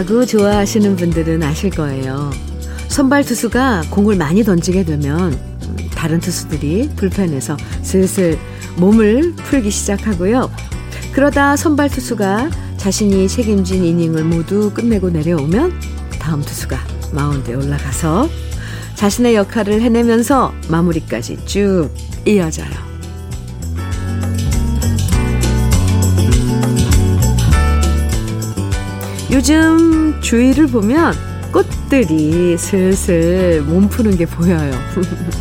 야구 좋아하시는 분들은 아실 거예요. 선발 투수가 공을 많이 던지게 되면 다른 투수들이 불펜에서 슬슬 몸을 풀기 시작하고요. 그러다 선발 투수가 자신이 책임진 이닝을 모두 끝내고 내려오면 다음 투수가 마운드에 올라가서 자신의 역할을 해내면서 마무리까지 쭉 이어져요. 요즘 주위를 보면 꽃들이 슬슬 몸 푸는 게 보여요.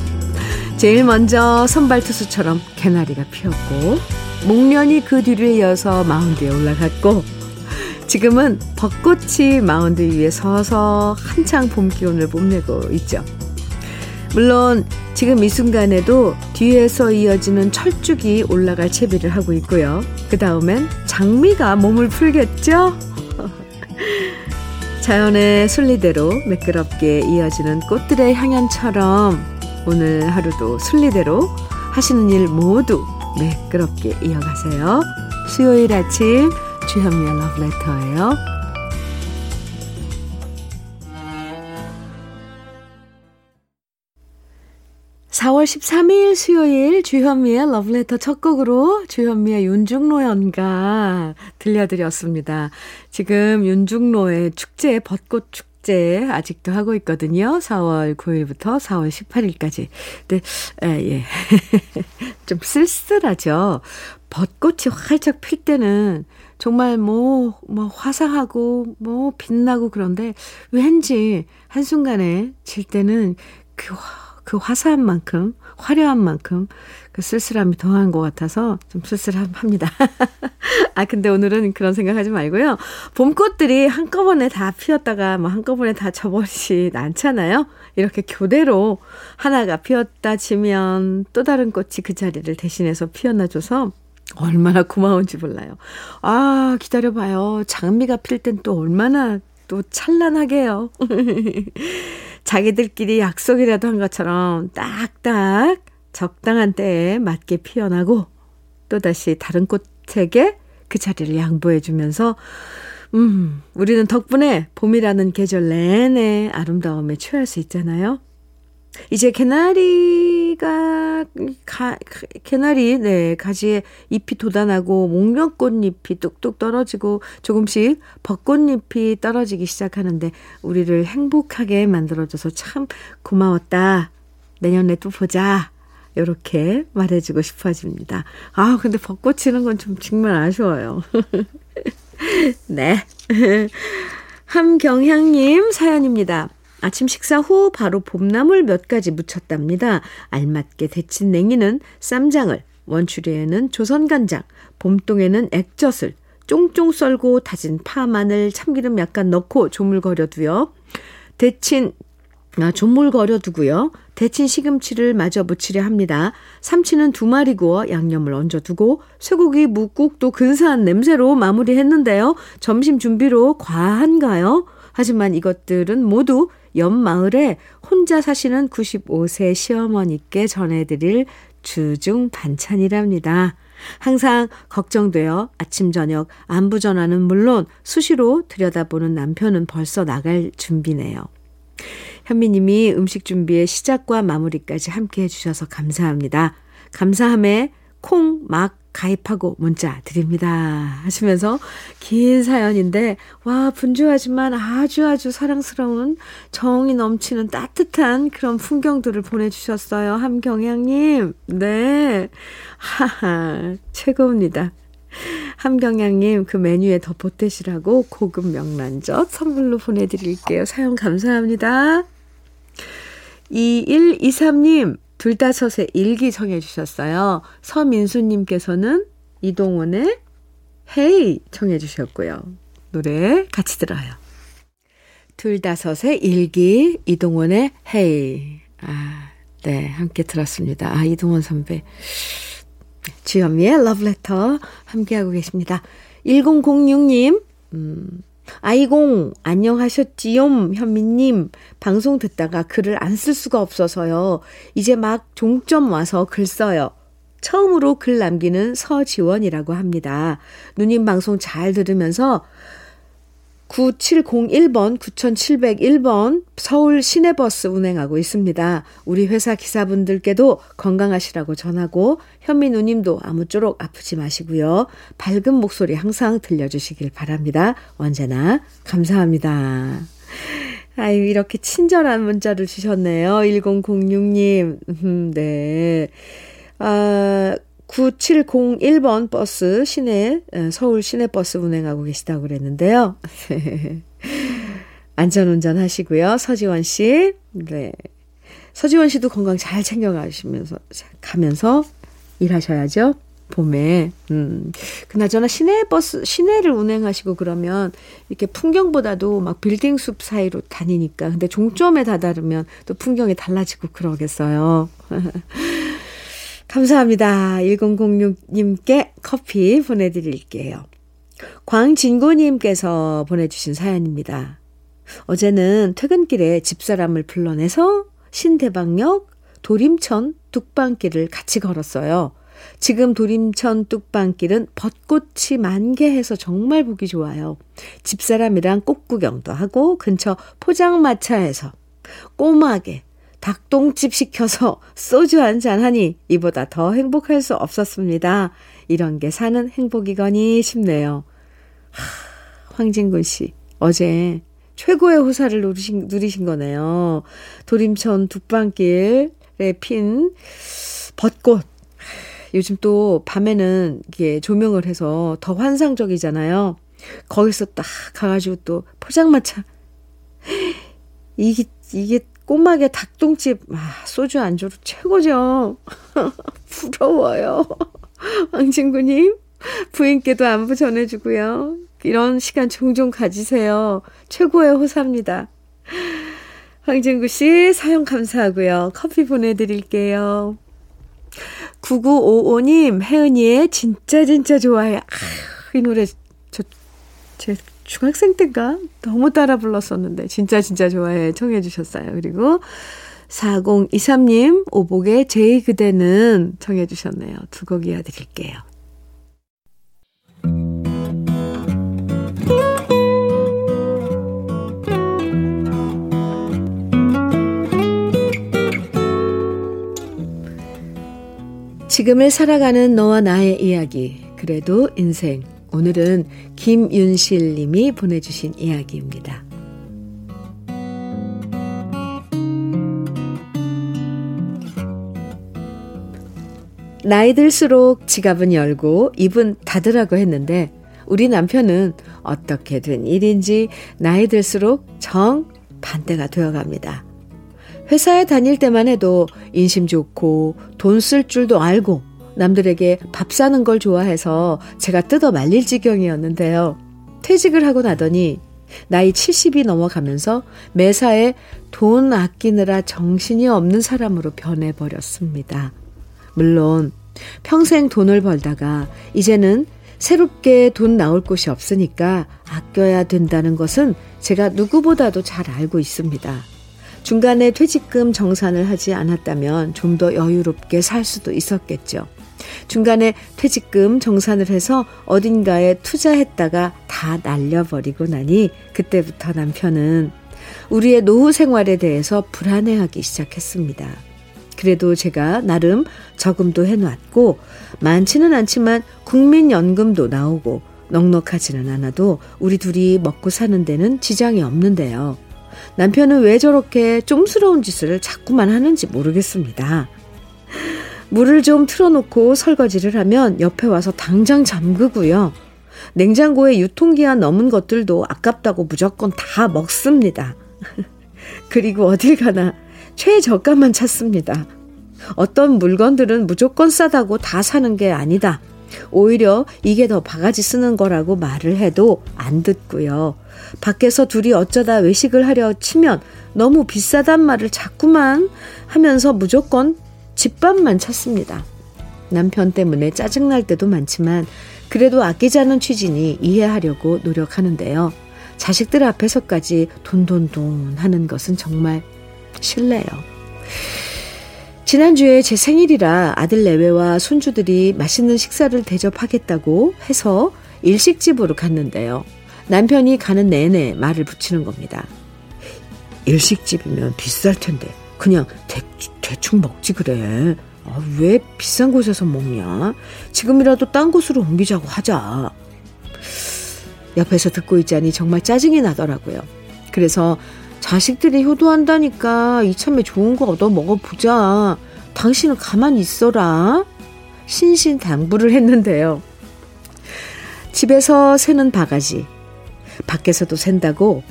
제일 먼저 선발 투수처럼 개나리가 피었고 목련이 그 뒤를 이어서 마운드에 올라갔고 지금은 벚꽃이 마운드 위에 서서 한창 봄 기운을 뽐내고 있죠. 물론 지금 이 순간에도 뒤에서 이어지는 철쭉이 올라갈 채비를 하고 있고요. 그 다음엔 장미가 몸을 풀겠죠? 자연의 순리대로 매끄럽게 이어지는 꽃들의 향연처럼 오늘 하루도 순리대로 하시는 일 모두 매끄럽게 이어가세요. 수요일 아침 주현미의 러브레터예요. 4월 13일 수요일 주현미의 러브레터 첫 곡으로 주현미의 윤중로 연가 들려드렸습니다. 지금 윤중로의 축제, 벚꽃 축제 아직도 하고 있거든요. 4월 9일부터 4월 18일까지. 네, 에, 예. 좀 쓸쓸하죠. 벚꽃이 활짝 필 때는 정말 뭐, 뭐 화사하고 뭐 빛나고 그런데 왠지 한순간에 질 때는 그 그 화사한 만큼, 화려한 만큼 그 쓸쓸함이 더한 것 같아서 좀 쓸쓸합니다. 아, 근데 오늘은 그런 생각하지 말고요. 봄꽃들이 한꺼번에 다 피었다가 뭐 한꺼번에 다 져버리지 않잖아요. 이렇게 교대로 하나가 피었다 치면 또 다른 꽃이 그 자리를 대신해서 피어나줘서 얼마나 고마운지 몰라요. 아, 기다려봐요. 장미가 필 땐 또 얼마나 또 찬란하게요. 자기들끼리 약속이라도 한 것처럼 딱딱 적당한 때에 맞게 피어나고 또다시 다른 꽃에게 그 자리를 양보해 주면서 음, 우리는 덕분에 봄이라는 계절 내내 아름다움에 취할 수 있잖아요. 이제 개나리가 가, 개나리 네 가지에 잎이 돋아나고 목련꽃잎이 뚝뚝 떨어지고 조금씩 벚꽃잎이 떨어지기 시작하는데 우리를 행복하게 만들어줘서 참 고마웠다. 내년에 또 보자. 이렇게 말해주고 싶어집니다. 아 근데 벚꽃 치는 건 좀 정말 아쉬워요. 네. 함경향님 사연입니다. 아침 식사 후 바로 봄나물 몇 가지 무쳤답니다. 알맞게 데친 냉이는 쌈장을, 원추리에는 조선간장, 봄동에는 액젓을 쫑쫑 썰고 다진 파, 마늘, 참기름 약간 넣고 조물거려두요. 데친 아, 조물거려 두고요. 데친 시금치를 마저 무치려 합니다. 삼치는 두 마리 구워 양념을 얹어 두고 쇠고기 묵국도 근사한 냄새로 마무리했는데요. 점심 준비로 과한가요? 하지만 이것들은 모두 옆 마을에 혼자 사시는 95세 시어머니께 전해드릴 주중 반찬이랍니다. 항상 걱정되어 아침 저녁 안부 전화는 물론 수시로 들여다보는 남편은 벌써 나갈 준비네요. 현미님이 음식 준비의 시작과 마무리까지 함께 해주셔서 감사합니다. 감사함에 콩, 막, 가입하고 문자 드립니다. 하시면서 긴 사연인데, 와, 분주하지만 아주 아주 사랑스러운 정이 넘치는 따뜻한 그런 풍경들을 보내주셨어요. 함경양님. 네. 하하, 최고입니다. 함경양님, 그 메뉴에 더 보태시라고 고급 명란젓 선물로 보내드릴게요. 사연 감사합니다. 2123님, 둘다섯의 일기 청해 주셨어요. 서민수님께서는 이동원의 헤이 청해 주셨고요. 노래 같이 들어요. 둘다섯의 일기, 이동원의 헤이. 아, 네, 함께 들었습니다. 아, 이동원 선배. 주현미의 러브레터 함께하고 계십니다. 1006님, 음, 아이공, 안녕하셨지요, 현미님. 방송 듣다가 글을 안 쓸 수가 없어서요. 이제 막 종점 와서 글 써요. 처음으로 글 남기는 서지원이라고 합니다. 누님 방송 잘 들으면서 9701번, 9701번 서울 시내버스 운행하고 있습니다. 우리 회사 기사분들께도 건강하시라고 전하고 현미 누님도 아무쪼록 아프지 마시고요. 밝은 목소리 항상 들려주시길 바랍니다. 언제나 감사합니다. 아유, 이렇게 친절한 문자를 주셨네요. 1006님. 음, 네. 아, 9701번 버스 시내 서울 시내버스 운행하고 계시다고 그랬는데요. 안전운전 하시고요. 서지원 씨. 네. 서지원 씨도 건강 잘 챙겨 가시면서 가면서 일하셔야죠. 봄에. 음. 그나저나 시내 버스 시내를 운행하시고 그러면 이렇게 풍경보다도 막 빌딩 숲 사이로 다니니까 근데 종점에 다다르면 또 풍경이 달라지고 그러겠어요. 감사합니다. 1006님께 커피 보내드릴게요. 광진구님께서 보내주신 사연입니다. 어제는 퇴근길에 집사람을 불러내서 신대방역 도림천 뚝방길을 같이 걸었어요. 지금 도림천 뚝방길은 벚꽃이 만개해서 정말 보기 좋아요. 집사람이랑 꽃구경도 하고 근처 포장마차에서 꼬마게 닭똥집 시켜서 소주 한 잔 하니 이보다 더 행복할 수 없었습니다. 이런 게 사는 행복이거니 싶네요. 하, 황진군 씨, 어제 최고의 호사를 누리신, 누리신 거네요. 도림천 둑방길에 핀 벚꽃. 요즘 또 밤에는 이게 조명을 해서 더 환상적이잖아요. 거기서 딱 가가지고 또 포장마차. 이게, 이게 꼬막에 닭똥집, 아, 소주 안주로 최고죠. 부러워요. 왕친구님, 부인께도 안부 전해주고요. 이런 시간 종종 가지세요. 최고의 호사입니다. 황진구 씨, 사연 감사하고요. 커피 보내드릴게요. 9955님, 혜은이의 진짜 진짜 좋아요. 아, 이 노래, 저, 제 중학생 때인가? 너무 따라 불렀었는데, 진짜 진짜 좋아해. 청해 주셨어요. 그리고 4023님, 오복의 제이 그대는 청해 주셨네요. 두 곡 이어드릴게요. 지금을 살아가는 너와 나의 이야기. 그래도 인생. 오늘은 김윤실 님이 보내주신 이야기입니다. 나이 들수록 지갑은 열고 입은 닫으라고 했는데 우리 남편은 어떻게 된 일인지 나이 들수록 정 반대가 되어갑니다. 회사에 다닐 때만 해도 인심 좋고 돈 쓸 줄도 알고 남들에게 밥 사는 걸 좋아해서 제가 뜯어 말릴 지경이었는데요. 퇴직을 하고 나더니 나이 70이 넘어가면서 매사에 돈 아끼느라 정신이 없는 사람으로 변해버렸습니다. 물론 평생 돈을 벌다가 이제는 새롭게 돈 나올 곳이 없으니까 아껴야 된다는 것은 제가 누구보다도 잘 알고 있습니다. 중간에 퇴직금 정산을 하지 않았다면 좀 더 여유롭게 살 수도 있었겠죠. 중간에 퇴직금 정산을 해서 어딘가에 투자했다가 다 날려버리고 나니 그때부터 남편은 우리의 노후 생활에 대해서 불안해하기 시작했습니다. 그래도 제가 나름 저금도 해놨고 많지는 않지만 국민연금도 나오고 넉넉하지는 않아도 우리 둘이 먹고 사는 데는 지장이 없는데요. 남편은 왜 저렇게 쫌스러운 짓을 자꾸만 하는지 모르겠습니다. 물을 좀 틀어놓고 설거지를 하면 옆에 와서 당장 잠그고요. 냉장고에 유통기한 넘은 것들도 아깝다고 무조건 다 먹습니다. 그리고 어딜 가나 최저가만 찾습니다. 어떤 물건들은 무조건 싸다고 다 사는 게 아니다. 오히려 이게 더 바가지 쓰는 거라고 말을 해도 안 듣고요. 밖에서 둘이 어쩌다 외식을 하려 치면 너무 비싸단 말을 자꾸만 하면서 무조건 집밥만 찾습니다. 남편 때문에 짜증날 때도 많지만 그래도 아끼자는 취진이 이해하려고 노력하는데요. 자식들 앞에서까지 돈돈돈 하는 것은 정말 실례요. 지난주에 제 생일이라 아들 내외와 손주들이 맛있는 식사를 대접하겠다고 해서 일식집으로 갔는데요. 남편이 가는 내내 말을 붙이는 겁니다. 일식집이면 비쌀 텐데 그냥 대, 대충 먹지 그래. 아, 왜 비싼 곳에서 먹냐? 지금이라도 딴 곳으로 옮기자고 하자. 옆에서 듣고 있자니 정말 짜증이 나더라고요. 그래서 자식들이 효도한다니까 이참에 좋은 거 얻어 먹어보자. 당신은 가만히 있어라. 신신 당부를 했는데요. 집에서 새는 바가지, 밖에서도 샌다고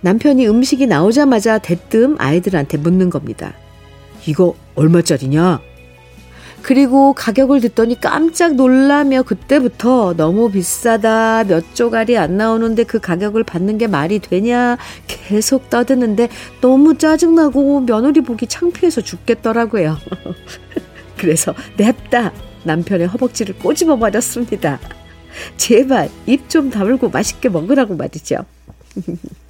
남편이 음식이 나오자마자 대뜸 아이들한테 묻는 겁니다. 이거 얼마짜리냐? 그리고 가격을 듣더니 깜짝 놀라며 그때부터 너무 비싸다, 몇 조각이 안 나오는데 그 가격을 받는 게 말이 되냐 계속 떠드는데 너무 짜증나고 며느리 보기 창피해서 죽겠더라고요. 그래서 냅다 남편의 허벅지를 꼬집어 버렸습니다. 제발 입 좀 다물고 맛있게 먹으라고 말이죠.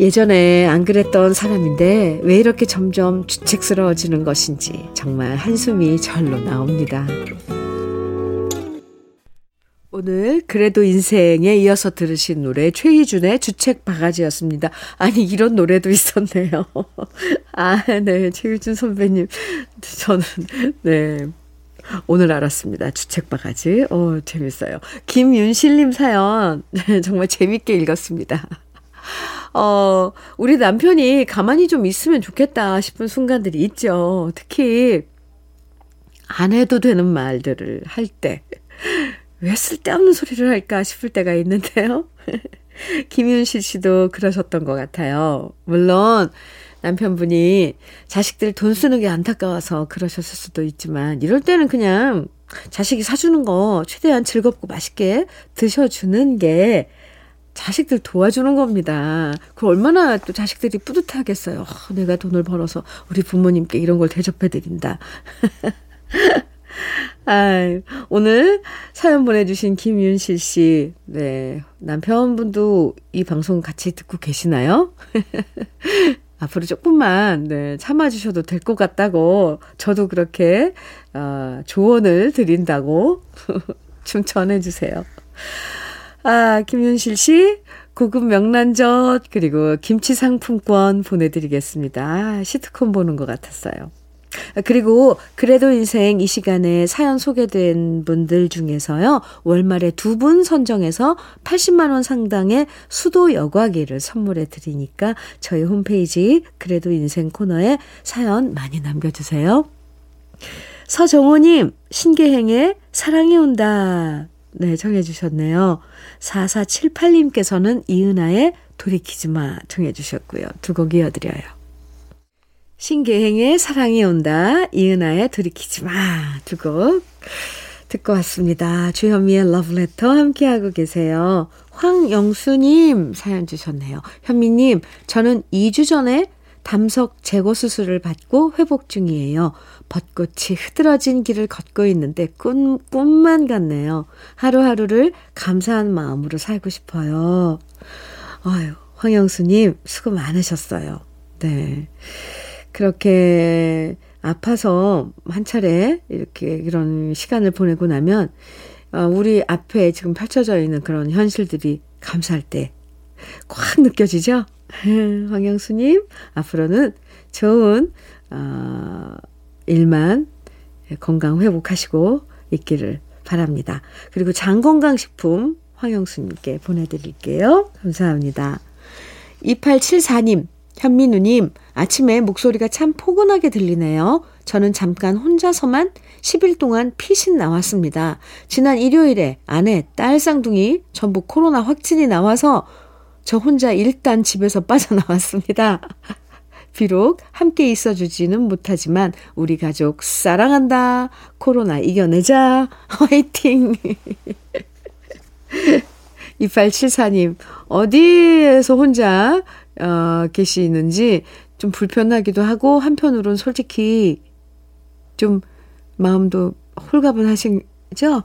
예전에 안 그랬던 사람인데 왜 이렇게 점점 주책스러워지는 것인지 정말 한숨이 절로 나옵니다. 오늘 그래도 인생에 이어서 들으신 노래 최희준의 주책 바가지였습니다. 아니 이런 노래도 있었네요. 아, 네. 최희준 선배님. 저는 네. 오늘 알았습니다. 주책 바가지. 어, 재밌어요. 김윤실 님 사연 정말 재밌게 읽었습니다. 어, 우리 남편이 가만히 좀 있으면 좋겠다 싶은 순간들이 있죠. 특히 안 해도 되는 말들을 할 때. 왜 쓸데없는 소리를 할까 싶을 때가 있는데요. 김윤실 씨도 그러셨던 것 같아요. 물론 남편분이 자식들 돈 쓰는 게 안타까워서 그러셨을 수도 있지만 이럴 때는 그냥 자식이 사주는 거 최대한 즐겁고 맛있게 드셔주는 게 자식들 도와주는 겁니다. 그 얼마나 또 자식들이 뿌듯하겠어요. 어, 내가 돈을 벌어서 우리 부모님께 이런 걸 대접해드린다. 아, 오늘 사연 보내주신 김윤실 씨, 네. 남편분도 이 방송 같이 듣고 계시나요? 앞으로 조금만, 네, 참아주셔도 될 것 같다고, 저도 그렇게, 어, 조언을 드린다고 좀 전해주세요. 아, 김윤실 씨, 고급 명란젓, 그리고 김치 상품권 보내드리겠습니다. 시트콤 보는 것 같았어요. 아, 그리고 그래도 인생 이 시간에 사연 소개된 분들 중에서요. 월말에 두 분 선정해서 80만 원 상당의 수도 여과기를 선물해 드리니까 저희 홈페이지 그래도 인생 코너에 사연 많이 남겨 주세요. 서정호 님, 신계행의 사랑이 온다. 네, 정해 주셨네요. 4478님께서는 이은아의 돌이키지 마 정해 주셨고요. 두 곡 이어드려요. 신계행의 사랑이 온다. 이은아의 돌이키지 마. 두 곡 듣고 왔습니다. 주현미의 러브레터 함께하고 계세요. 황영수님 사연 주셨네요. 현미님, 저는 2주 전에 담석 제거 수술을 받고 회복 중이에요. 벚꽃이 흐드러진 길을 걷고 있는데 꿈, 꿈만 같네요. 하루하루를 감사한 마음으로 살고 싶어요. 아유, 황영수님, 수고 많으셨어요. 네. 그렇게 아파서 한 차례 이렇게 이런 시간을 보내고 나면, 어, 우리 앞에 지금 펼쳐져 있는 그런 현실들이 감사할 때 꽉 느껴지죠? 황영수님, 앞으로는 좋은, 어, 일만 건강 회복하시고 있기를 바랍니다. 그리고 장건강식품 황영수님께 보내드릴게요. 감사합니다. 2874님, 현민우님, 아침에 목소리가 참 포근하게 들리네요. 저는 잠깐 혼자서만 10일 동안 피신 나왔습니다. 지난 일요일에 아내, 딸 쌍둥이 전부 코로나 확진이 나와서 저 혼자 일단 집에서 빠져나왔습니다. 비록 함께 있어 주지는 못하지만 우리 가족 사랑한다. 코로나 이겨내자. 화이팅! 2874님, 어디에서 혼자 어, 계시는지 좀 불편하기도 하고 한편으론 솔직히 좀 마음도 홀가분하시죠?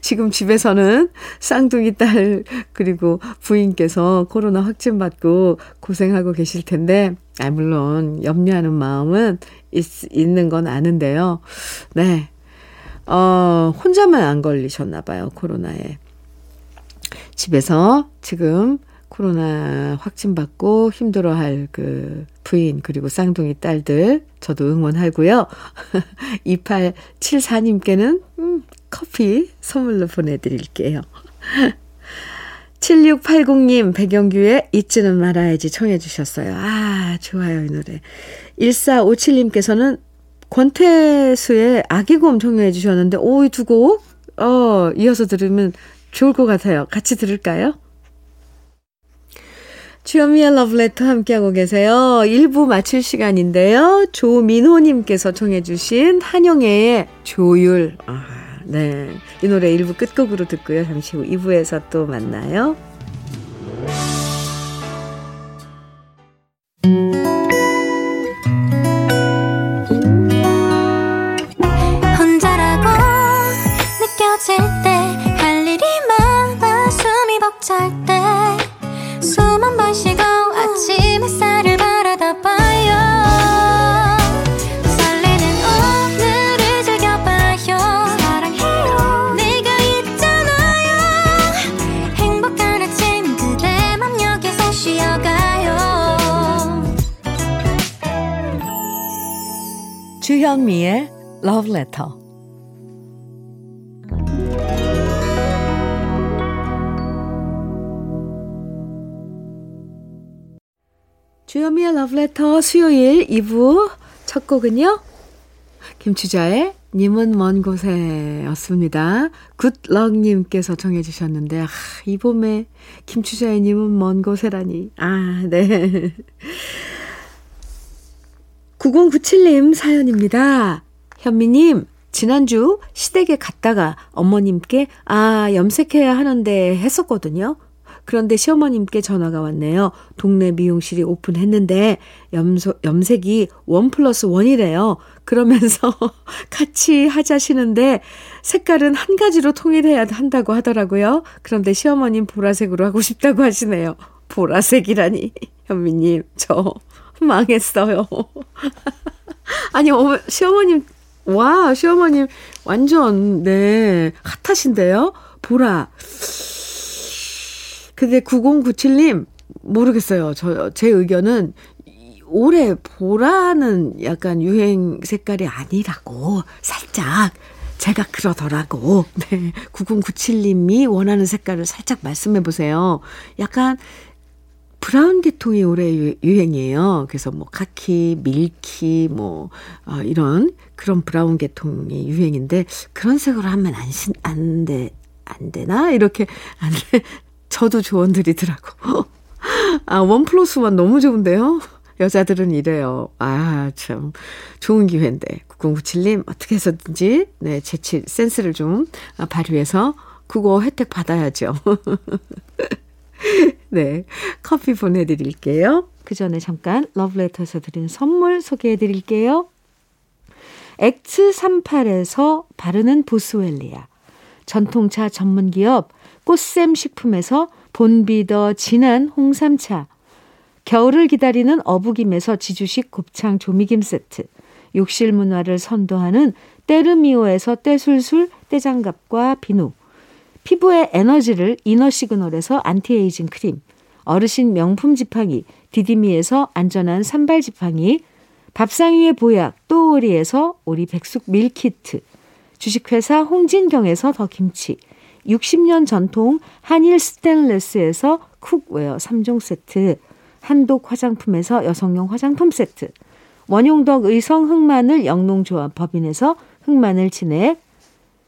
지금 집에서는 쌍둥이 딸 그리고 부인께서 코로나 확진 받고 고생하고 계실 텐데 아 물론 염려하는 마음은 있, 있는 건 아는데요. 네. 어, 혼자만 안 걸리셨나 봐요. 코로나에. 집에서 지금 코로나 확진받고 힘들어할 그 부인 그리고 쌍둥이 딸들 저도 응원하고요. 2874님께는 음, 커피 선물로 보내드릴게요. 7680님 백영규의 잊지는 말아야지 청해 주셨어요. 아 좋아요 이 노래. 1457님께서는 권태수의 아기곰 청해 주셨는데 오이 두곡 어, 이어서 들으면 좋을 것 같아요. 같이 들을까요? 주현미의 러브레터 함께하고 계세요. 1부 마칠 시간인데요. 조민호님께서 청해주신 한영애의 조율. 아, 네. 이 노래 1부 끝곡으로 듣고요. 잠시 후 2부에서 또 만나요. 주현미의 Love Letter 수요일 2부 첫 곡은요. 김추자의 님은 먼 곳에였습니다. 굿럭님께서 정해주셨는데, 아, 이 봄에 김추자의 님은 먼 곳에라니. 아, 네. 9097님 사연입니다. 현미님, 지난주 시댁에 갔다가 어머님께, 아, 염색해야 하는데 했었거든요. 그런데 시어머님께 전화가 왔네요. 동네 미용실이 오픈했는데 염소, 염색이 원 플러스 원이래요. 그러면서 같이 하자시는데 색깔은 한 가지로 통일해야 한다고 하더라고요. 그런데 시어머님 보라색으로 하고 싶다고 하시네요. 보라색이라니. 현미님, 저 망했어요. 아니, 어머, 시어머님, 와, 시어머님, 완전, 네, 핫하신데요? 보라. 근데 9097님, 모르겠어요. 저, 제 의견은, 올해 보라는 약간 유행 색깔이 아니라고, 살짝, 제가 그러더라고. 네. 9097님이 원하는 색깔을 살짝 말씀해 보세요. 약간 브라운 계통이 올해 유행이에요. 그래서 뭐 카키, milky, 뭐 어, 이런 그런 브라운 계통이 유행인데 그런 색으로 하면 안, 신, 안 돼, 안 되나? 이렇게 안 돼. 저도 조언 드리더라고. 아, 원 플러스 원 너무 좋은데요? 여자들은 이래요. 아, 참. 좋은 기회인데. 9097님, 어떻게 해서든지, 네, 재치, 센스를 좀 발휘해서 그거 혜택 받아야죠. 네. 커피 보내드릴게요. 그 전에 잠깐 러브레터에서 드린 선물 소개해 드릴게요. X38에서 바르는 보스웰리아. 전통차 전문기업 꽃샘 식품에서 본비더 진한 홍삼차. 겨울을 기다리는 어부김에서 지주식 곱창 조미김 세트. 욕실 문화를 선도하는 때르미오에서 때술술 때장갑과 비누. 피부의 에너지를 이너 시그널에서 안티에이징 크림, 어르신 명품 지팡이 디디미에서 안전한 삼발 지팡이, 밥상 위의 보약 또오리에서 오리 백숙 밀키트, 주식회사 홍진경에서 더 김치, 60년 전통 한일 스텐레스에서 cookware 3종 세트, 한독 화장품에서 여성용 화장품 세트, 원용덕 의성 흑마늘 영농조합 법인에서 흑마늘 진액,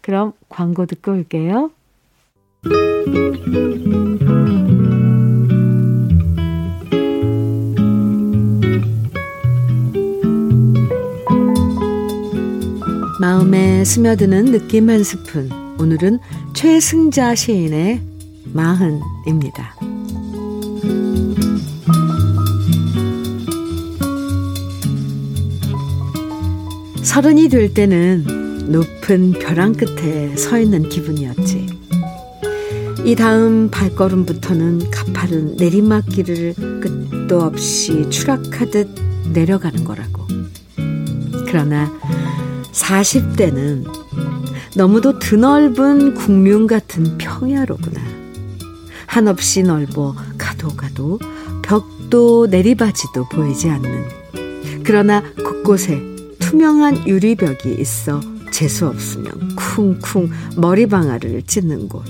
그럼 광고 듣고 올게요. 마음에 스며드는 느낌 한 스푼. 오늘은 최승자 시인의 마흔입니다. 서른이 될 때는 높은 벼랑 끝에 서 있는 기분이었지. 이 다음 발걸음부터는 가파른 내리막길을 끝도 없이 추락하듯 내려가는 거라고. 그러나 40대는 너무도 드넓은 국륜 같은 평야로구나. 한없이 넓어 가도 가도 벽도 내리바지도 보이지 않는 그러나 곳곳에 투명한 유리벽이 있어 재수 없으면 쿵쿵 머리방아를 찢는 곳.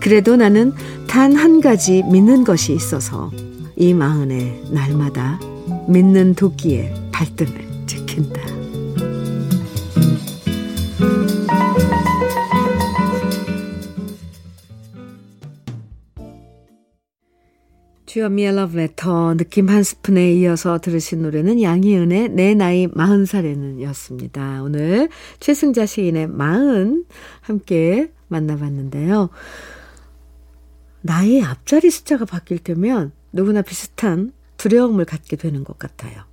그래도 나는 단 한 가지 믿는 것이 있어서 이 마흔에 날마다 믿는 도끼에 발등을 지킨다. 주현미의 러브레터 느낌 한 스푼에 이어서 들으신 노래는 양희은의 내 나이 마흔 살에는 였습니다. 오늘 최승자 시인의 마흔 함께 만나봤는데요. 나의 앞자리 숫자가 바뀔 때면 누구나 비슷한 두려움을 갖게 되는 것 같아요.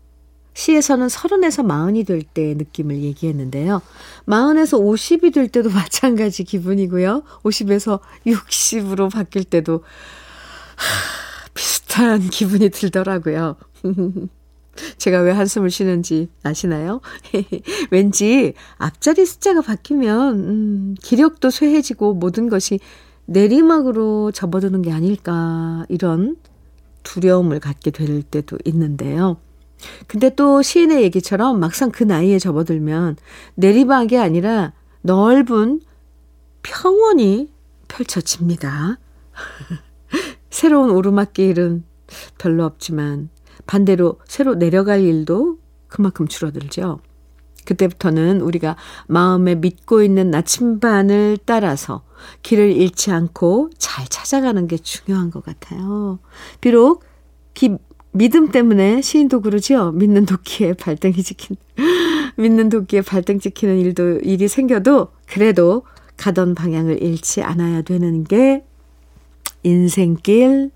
시에서는 서른에서 마흔이 될 때의 느낌을 얘기했는데요. 마흔에서 오십이 될 때도 마찬가지 기분이고요. 오십에서 육십으로 바뀔 때도 하, 비슷한 기분이 들더라고요. 제가 왜 한숨을 쉬는지 아시나요? 왠지 앞자리 숫자가 바뀌면 음, 기력도 쇠해지고 모든 것이 내리막으로 접어드는 게 아닐까 이런 두려움을 갖게 될 때도 있는데요. 근데 또 시인의 얘기처럼 막상 그 나이에 접어들면 내리막이 아니라 넓은 평원이 펼쳐집니다. 새로운 오르막길은 별로 없지만 반대로 새로 내려갈 일도 그만큼 줄어들죠. 그때부터는 우리가 마음에 믿고 있는 나침반을 따라서 길을 잃지 않고 잘 찾아가는 게 중요한 것 같아요. 비록 기, 믿음 때문에 시인도 그러죠. 믿는 도끼에 발등이 찍힌, 믿는 도끼에 발등 찍히는 일도, 일이 생겨도 그래도 가던 방향을 잃지 않아야 되는 게 인생길인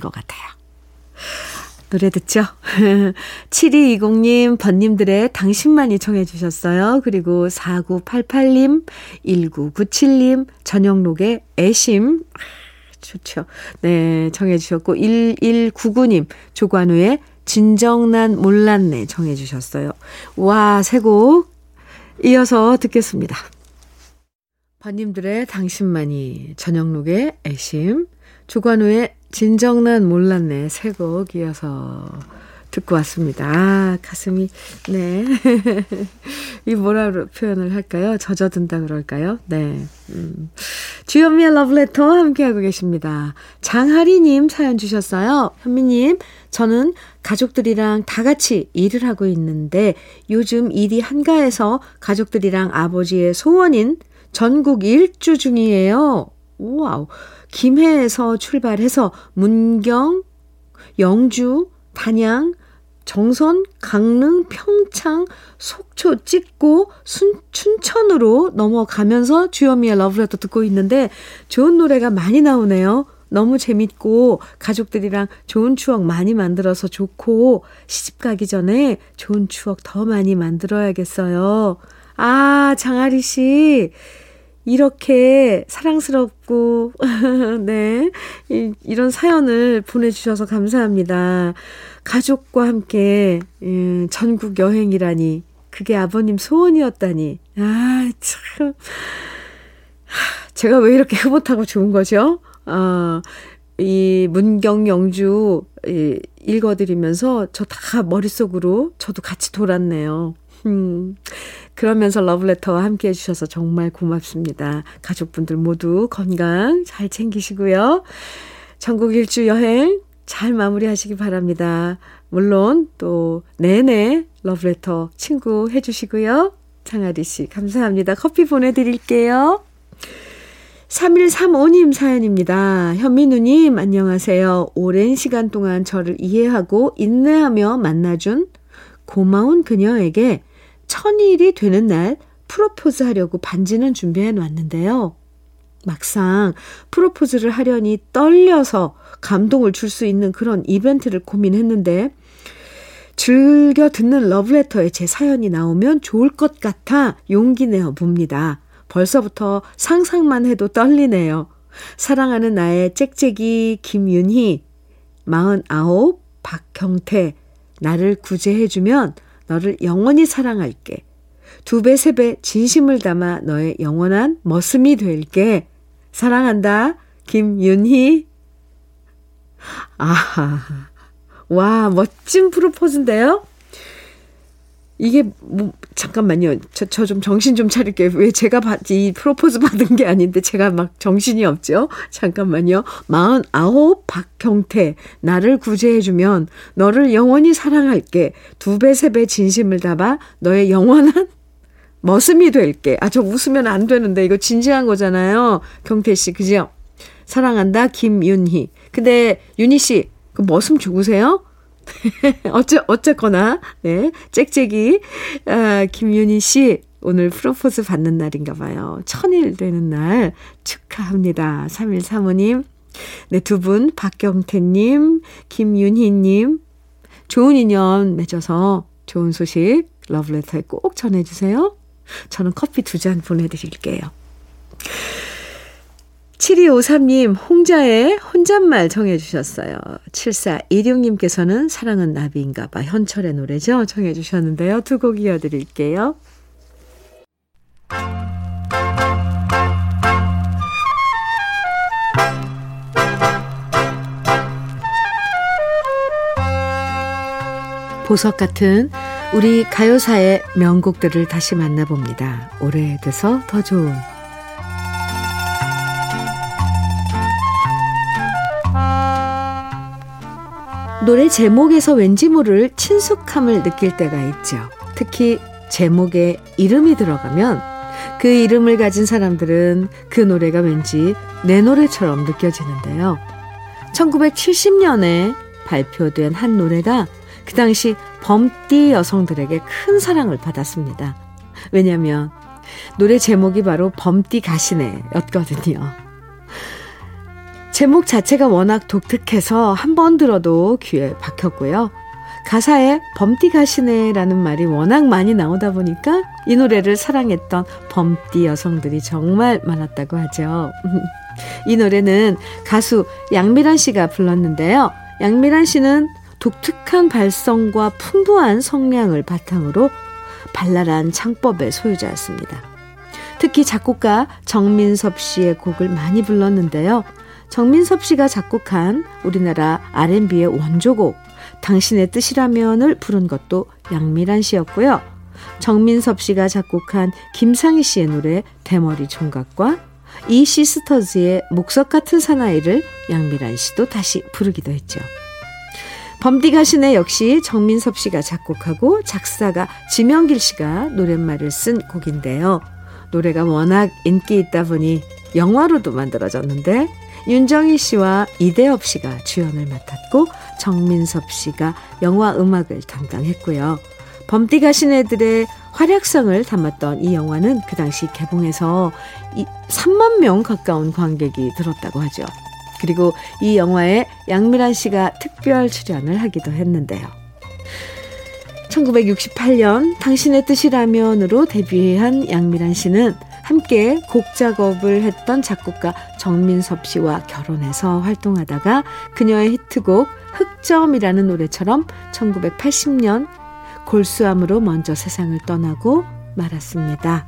것 같아요. 노래 듣죠? 7220님, 번님들의 당신만이 청해 주셨어요. 그리고 4988님, 1997님, 전영록의 애심. 좋죠. 네, 청해 주셨고, 1199님, 조관우의 진정난 몰랐네 청해 주셨어요. 와, 새 곡 이어서 듣겠습니다. 번님들의 당신만이, 전영록의 애심, 조관우의 진정난 몰랐네. 새곡 이어서 듣고 왔습니다. 아, 가슴이, 네. 이 뭐라 표현을 할까요? 젖어든다 그럴까요? 네. 음. 주현미의 러브레터 함께하고 계십니다. 장하리님 사연 주셨어요. 현미님, 저는 가족들이랑 다 같이 일을 하고 있는데 요즘 일이 한가해서 가족들이랑 아버지의 소원인 전국 일주 중이에요. 우와우. 김해에서 출발해서 문경, 영주, 단양, 정선, 강릉, 평창, 속초 찍고 순, 춘천으로 넘어가면서 주현미의 러브레터 듣고 있는데 좋은 노래가 많이 나오네요. 너무 재밌고 가족들이랑 좋은 추억 많이 만들어서 좋고 시집 가기 전에 좋은 추억 더 많이 만들어야겠어요. 아, 장아리 씨. 이렇게 사랑스럽고, 네. 이, 이런 사연을 보내주셔서 감사합니다. 가족과 함께, 음, 전국 여행이라니. 그게 아버님 소원이었다니. 아, 참. 제가 왜 이렇게 흐뭇하고 좋은 거죠? 아, 이 문경 영주 이, 읽어드리면서 저 다 머릿속으로 저도 같이 돌았네요. 음, 그러면서 러브레터와 함께 해주셔서 정말 고맙습니다. 가족분들 모두 건강 잘 챙기시고요. 전국 일주 여행 잘 마무리하시기 바랍니다. 물론 또 내내 러브레터 친구 해주시고요. 장아리 씨 감사합니다. 커피 보내드릴게요. 3135님 사연입니다. 현민우님, 안녕하세요. 오랜 시간 동안 저를 이해하고 인내하며 만나준 고마운 그녀에게 천일이 되는 날 프로포즈 하려고 반지는 준비해 놨는데요. 막상 프로포즈를 하려니 떨려서 감동을 줄 수 있는 그런 이벤트를 고민했는데 즐겨 듣는 러브레터에 제 사연이 나오면 좋을 것 같아 용기 내어 봅니다. 벌써부터 상상만 해도 떨리네요. 사랑하는 나의 짹짹이 김윤희, 49, 박경태, 나를 구제해주면 너를 영원히 사랑할게. 두 배, 세 배 진심을 담아 너의 영원한 머슴이 될게. 사랑한다. 김윤희. 아하. 와, 멋진 프로포즈인데요? 이게 뭐 잠깐만요. 저저좀 정신 좀 차릴게요. 왜 제가 받, 이 프로포즈 받은 게 아닌데 제가 막 정신이 없죠? 잠깐만요. 49 박경태 나를 구제해 주면 너를 영원히 사랑할게. 두 배 세 배 진심을 담아 너의 영원한 머슴이 될게. 아, 저 웃으면 안 되는데 이거 진지한 거잖아요. 경태 씨. 그죠? 사랑한다. 김윤희. 근데 윤희 씨, 그 머슴 죽으세요? 어째, 어쨌거나, 네. 짹짹이, 아, 김윤희 씨, 오늘 프로포즈 받는 날인가 봐요. 천일 되는 날 축하합니다. 3135님. 네, 두 분, 박경태님, 김윤희님, 좋은 인연 맺어서 좋은 소식 러브레터에 꼭 전해주세요. 저는 커피 두 잔 보내드릴게요. 7253님, 홍자의 혼잣말 정해주셨어요. 7416님께서는 사랑은 나비인가 봐. 현철의 노래죠? 정해주셨는데요. 두 곡 이어드릴게요. 보석 같은 우리 가요사의 명곡들을 다시 만나봅니다. 오래돼서 더 좋은 노래 제목에서 왠지 모를 친숙함을 느낄 때가 있죠. 특히 제목에 이름이 들어가면 그 이름을 가진 사람들은 그 노래가 왠지 내 노래처럼 느껴지는데요. 1970년에 발표된 한 노래가 그 당시 범띠 여성들에게 큰 사랑을 받았습니다. 왜냐하면 노래 제목이 바로 범띠 가시네였거든요. 제목 자체가 워낙 독특해서 한 번 들어도 귀에 박혔고요. 가사에 범띠 가시네라는 말이 워낙 많이 나오다 보니까 이 노래를 사랑했던 범띠 여성들이 정말 많았다고 하죠. 이 노래는 가수 양미란 씨가 불렀는데요. 양미란 씨는 독특한 발성과 풍부한 성량을 바탕으로 발랄한 창법의 소유자였습니다. 특히 작곡가 정민섭 씨의 곡을 많이 불렀는데요. 정민섭 씨가 작곡한 우리나라 R&B의 원조곡 당신의 뜻이라면을 부른 것도 양미란 씨였고요. 정민섭 씨가 작곡한 김상희 씨의 노래 대머리 총각과 이 시스터즈의 목석 같은 사나이를 양미란 씨도 다시 부르기도 했죠. 범디가신의 역시 정민섭 씨가 작곡하고 작사가 지명길 씨가 노랫말을 쓴 곡인데요. 노래가 워낙 인기 있다 보니 영화로도 만들어졌는데 윤정희 씨와 이대엽 씨가 주연을 맡았고 정민섭 씨가 영화 음악을 담당했고요. 범띠 가신 애들의 활약성을 담았던 이 영화는 그 당시 개봉해서 3만 명 가까운 관객이 들었다고 하죠. 그리고 이 영화에 양미란 씨가 특별 출연을 하기도 했는데요. 1968년 당신의 뜻이라면으로 데뷔한 양미란 씨는 함께 곡 작업을 했던 작곡가 정민섭 씨와 결혼해서 활동하다가 그녀의 히트곡 흑점이라는 노래처럼 1980년 골수암으로 먼저 세상을 떠나고 말았습니다.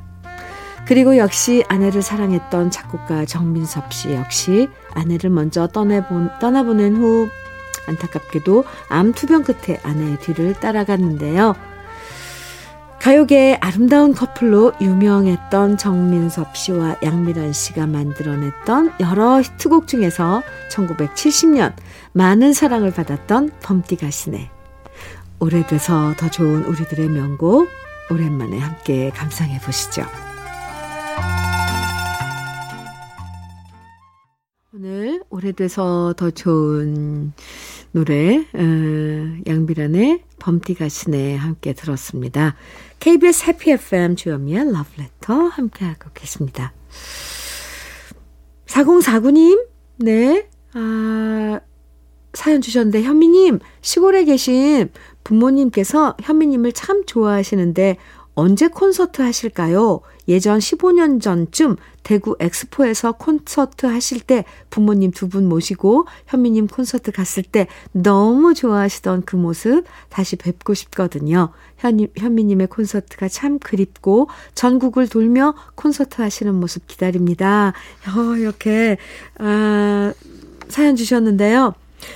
그리고 역시 아내를 사랑했던 작곡가 정민섭 씨 역시 아내를 먼저 떠나본, 떠나보낸 후 안타깝게도 암 투병 끝에 아내의 뒤를 따라갔는데요. 가요계의 아름다운 커플로 유명했던 정민섭 씨와 양미란 씨가 만들어냈던 여러 히트곡 중에서 1970년 많은 사랑을 받았던 범띠 가시네. 오래돼서 더 좋은 우리들의 명곡 오랜만에 함께 감상해 보시죠. 오늘 오래돼서 더 좋은 노래 어, 양비란의 범띠가시네 함께 들었습니다. KBS 해피 FM 주현미의 러브레터 함께하고 계십니다. 4049님, 네. 아, 사연 주셨는데, 현미님, 시골에 계신 부모님께서 현미님을 참 좋아하시는데, 언제 콘서트 하실까요? 예전 15년 전쯤 대구 엑스포에서 콘서트 하실 때 부모님 두 분 모시고 현미님 콘서트 갔을 때 너무 좋아하시던 그 모습 다시 뵙고 싶거든요. 현, 현미님의 콘서트가 참 그립고 전국을 돌며 콘서트 하시는 모습 기다립니다. 어, 이렇게, 아, 사연 주셨는데요.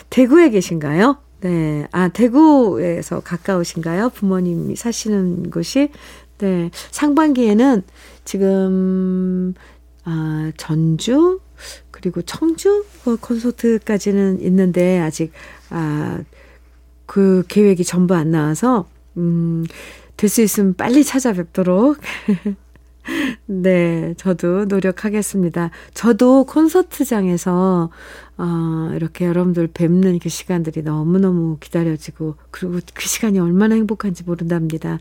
대구에 계신가요? 네. 아, 대구에서 가까우신가요? 부모님이 사시는 곳이? 네. 상반기에는 지금, 아, 전주, 그리고 청주 콘서트까지는 있는데, 아직, 아, 그 계획이 전부 안 나와서, 음, 될 수 있으면 빨리 찾아뵙도록 네, 저도 노력하겠습니다. 저도 콘서트장에서, 어, 이렇게 여러분들 뵙는 그 시간들이 너무너무 기다려지고, 그리고 그 시간이 얼마나 행복한지 모른답니다.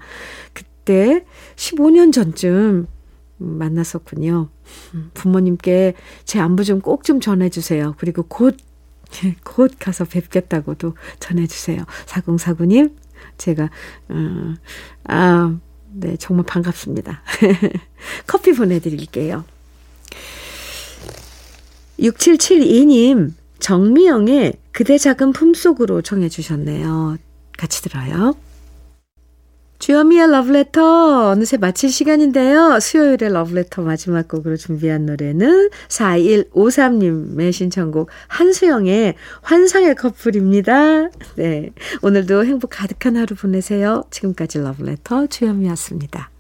그 때 15년 전쯤 만났었군요. 부모님께 제 안부 좀꼭좀 전해주세요. 그리고 곧, 곧 가서 뵙겠다고도 전해주세요. 4049님, 제가, 어, 아, 네, 정말 반갑습니다. 커피 보내드릴게요. 6772님, 정미영의 그대 작은 품속으로 청해주셨네요. 같이 들어요. 주여미의 러브레터 어느새 마칠 시간인데요. 수요일에 러브레터 마지막 곡으로 준비한 노래는 4153님의 신청곡 한수영의 환상의 커플입니다. 네. 오늘도 행복 가득한 하루 보내세요. 지금까지 러브레터 주여미였습니다.